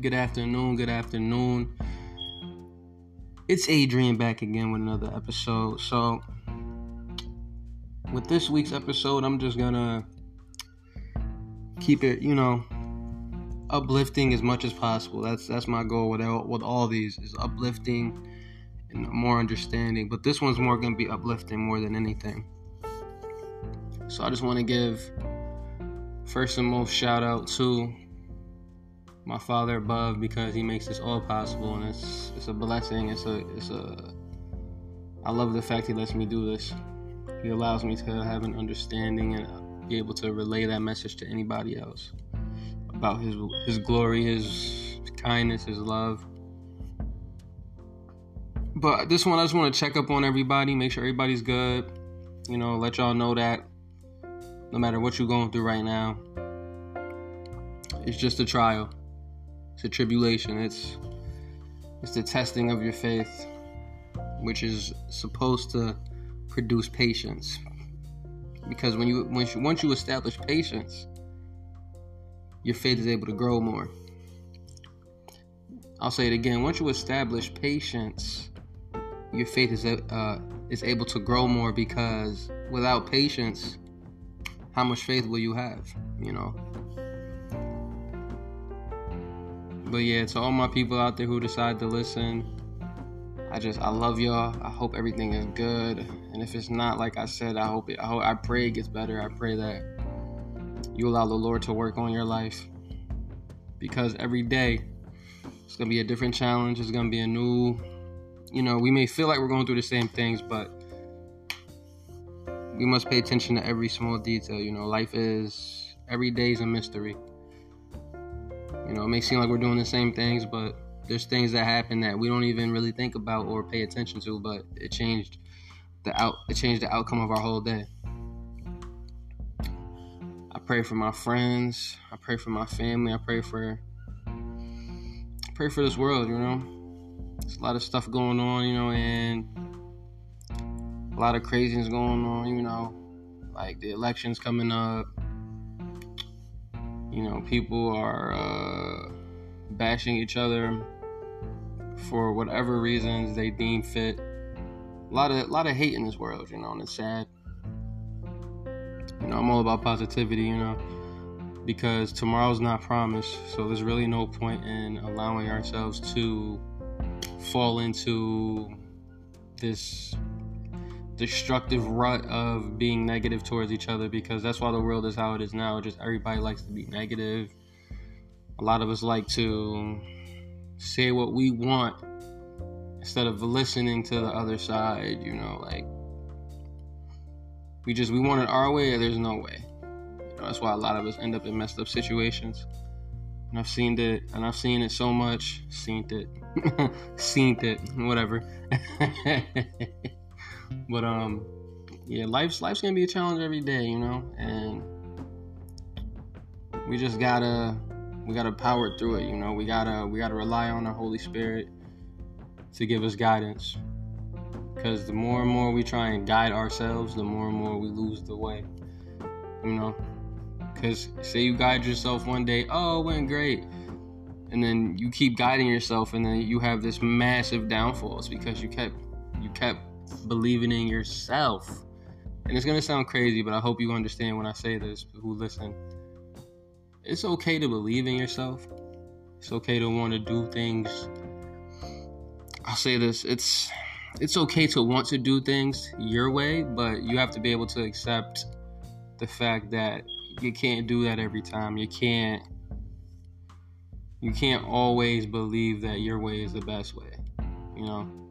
Good afternoon, good afternoon. It's Adrian back again with another episode. So, with this week's episode, I'm just gonna keep it, you know, uplifting as much as possible. That's that's my goal with all, with all these is uplifting and more understanding. But this one's more gonna be uplifting more than anything. So I just want to give first and most shout out to my father above because he makes this all possible and it's it's a blessing. It's a it's a I love the fact he lets me do this. He allows me to have an understanding and be able to relay that message to anybody else about his his glory, his kindness, his love. But this one I just want to check up on everybody, make sure everybody's good. You know, let y'all know that no matter what you're going through right now, it's just a trial. It's a tribulation. It's it's the testing of your faith, which is supposed to produce patience. Because when you once you, once you establish patience, your faith is able to grow more. I'll say it again. Once you establish patience, your faith is uh, is able to grow more because without patience, how much faith will you have? You know. But yeah, to all my people out there who decide to listen, I just I love y'all. I hope everything is good, and if it's not, like I said, I hope it. I hope I pray it gets better. I pray that you allow the Lord to work on your life, because every day it's gonna be a different challenge. It's gonna be a new, you know, we may feel like we're going through the same things, but we must pay attention to every small detail. You know, life is every day is a mystery. You know, it may seem like we're doing the same things, but there's things that happen that we don't even really think about or pay attention to, but it changed the out it changed the outcome of our whole day. I pray for my friends, I pray for my family, I pray for I pray for this world, you know. There's a lot of stuff going on, you know, and a lot of craziness going on, you know, like the elections coming up you know, people are uh, bashing each other for whatever reasons they deem fit. A lot of a lot of hate in this world, you know, and it's sad. You know, I'm all about positivity, you know, because tomorrow's not promised. So there's really no point in allowing ourselves to fall into this destructive rut of being negative towards each other because that's why the world is how it is now. Just everybody likes to be negative. A lot of us like to say what we want instead of listening to the other side, you know, like we just we want it our way or there's no way. You know, that's why a lot of us end up in messed up situations. And I've seen it and I've seen it so much, seen it, seen it, whatever. But um, yeah, life's life's gonna be a challenge every day, you know, and we just gotta we gotta power through it. You know, we gotta we gotta rely on the Holy Spirit to give us guidance. Because the more and more we try and guide ourselves, the more and more we lose the way. You know, because say you guide yourself one day, oh, it went great. And then you keep guiding yourself, and then you have this massive downfall. It's because you kept you kept believing in yourself. And it's gonna sound crazy, but I hope you understand when I say this, who listen. It's okay to believe in yourself. It's okay to want to do things. I'll say this, it's it's okay to want to do things your way, but you have to be able to accept the fact that you can't do that every time. You can't you can't always believe that your way is the best way. You know?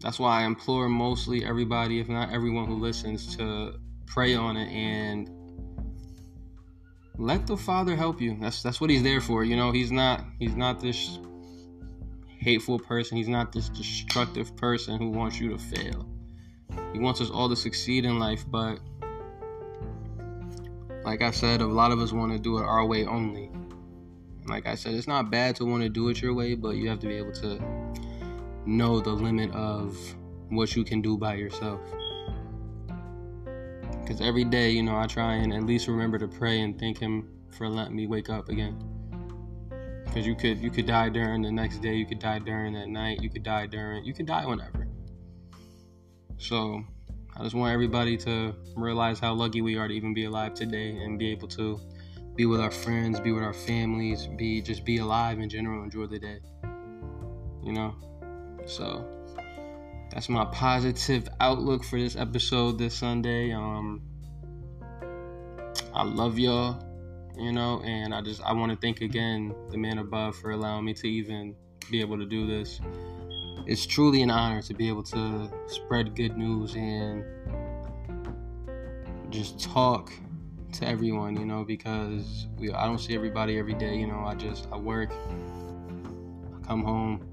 That's why I implore mostly everybody, if not everyone who listens, to pray on it and let the Father help you. That's that's what He's there for. You know, He's not He's not this hateful person. He's not this destructive person who wants you to fail. He wants us all to succeed in life, but like I said, a lot of us want to do it our way only. Like I said, it's not bad to want to do it your way, but you have to be able to know the limit of what you can do by yourself. Because every day, you know, I try and at least remember to pray and thank Him for letting me wake up again. because you could you could die during the next day, you could die during that night, you could die during, you could die whenever. So I just want everybody to realize how lucky we are to even be alive today and be able to be with our friends, be with our families, be just be alive in general, enjoy the day. You know? So that's my positive outlook for this episode this Sunday. Um I love y'all, you know, and I just I want to thank again the man above for allowing me to even be able to do this. It's truly an honor to be able to spread good news and just talk to everyone, you know, because we I don't see everybody every day, you know. I just I work, I come home,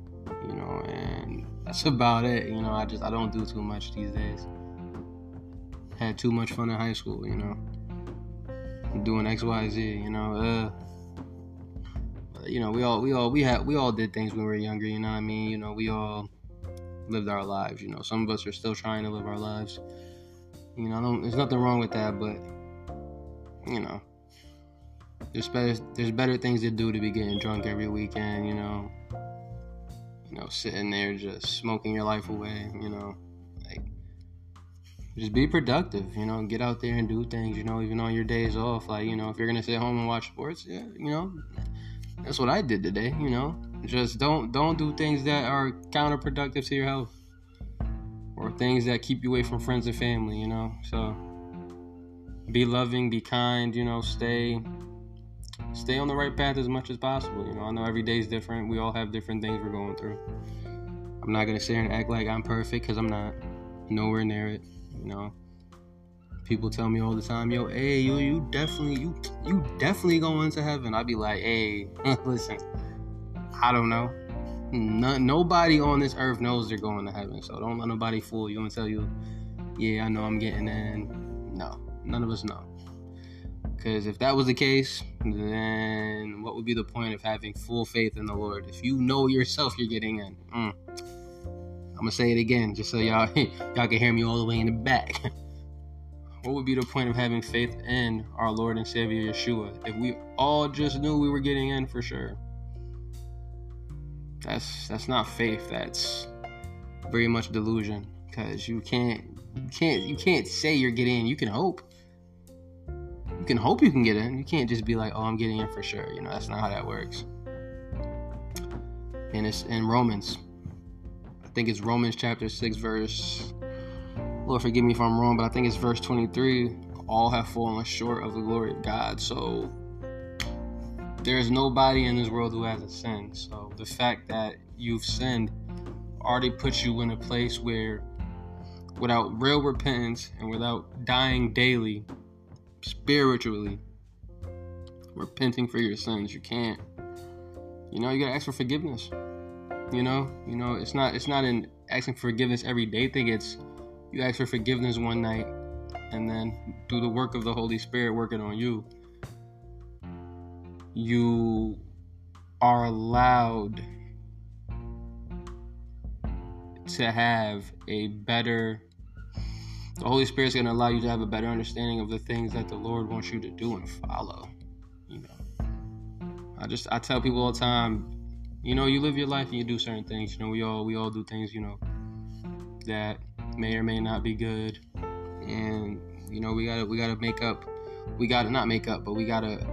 you know, and that's about it, you know. I just I don't do too much these days. Had too much fun in high school, you know. Doing X, Y, Z, you know. Uh, you know, we all we all we had we all did things when we were younger, you know what I mean? You know, we all lived our lives, you know. Some of us are still trying to live our lives. You know, there's nothing wrong with that, but you know, there's better there's better things to do to be getting drunk every weekend, you know. Know, sitting there just smoking your life away, you know. Like just be productive, you know, get out there and do things, you know, even on your days off. Like, you know, if you're gonna sit home and watch sports, yeah, you know, that's what I did today, you know. Just don't don't do things that are counterproductive to your health. Or things that keep you away from friends and family, you know. So be loving, be kind, you know, stay stay on the right path as much as possible. You know, I know every day is different. We all have different things we're going through. I'm not gonna sit here and act like I'm perfect because I'm not. Nowhere near it. You know. People tell me all the time, yo, hey, you you definitely you you definitely going to heaven. I'd be like, hey, listen, I don't know. No, nobody on this earth knows they're going to heaven, so don't let nobody fool you and tell you, yeah, I know I'm getting in. No, None of us know. Because if that was the case, then what would be the point of having full faith in the Lord? If you know yourself you're getting in. Mm. I'm gonna say it again, just so y'all y'all can hear me all the way in the back. what would be the point of having faith in our Lord and Savior Yeshua if we all just knew we were getting in for sure? That's that's not faith. That's very much delusion. Because you can't you can't you can't say you're getting in. You can hope you can hope you can get in. You can't just be like, oh, I'm getting in for sure. You know, that's not how that works. And it's in Romans. I think it's Romans chapter 6, verse. Lord, forgive me if I'm wrong, but I think it's verse 23. All have fallen short of the glory of God. So there's nobody in this world who hasn't sinned. So the fact that you've sinned already puts you in a place where, without real repentance and without dying daily, spiritually repenting for your sins. You can't. You know, you gotta ask for forgiveness. You know, you know, it's not it's not an asking for forgiveness every day thing. It's you ask for forgiveness one night, and then through the work of the Holy Spirit working on you, you are allowed to have a better the Holy Spirit's going to allow you to have a better understanding of the things that the Lord wants you to do and follow. You know, I just I tell people all the time, you know, you live your life and you do certain things. You know, we all we all do things, you know, that may or may not be good, and you know, we gotta we gotta make up. We gotta not make up, but we gotta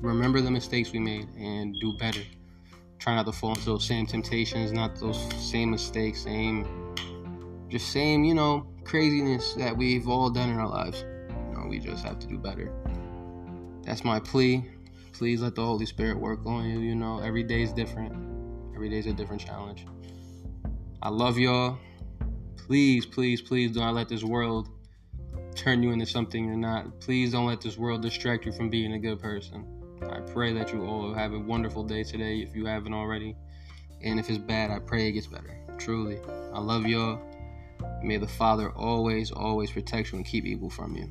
remember the mistakes we made and do better. Try not to fall into those same temptations, not those same mistakes, same just same, you know, craziness that we've all done in our lives. You know, we just have to do better. That's my plea. Please let the Holy Spirit work on you. You know, every day is different. Every day is a different challenge. I love y'all. Please, please, please do not let this world turn you into something you're not. Please don't let this world distract you from being a good person. I pray that you all have a wonderful day today if you haven't already. And if it's bad, I pray it gets better. Truly. I love y'all. May the Father always, always protect you and keep evil from you.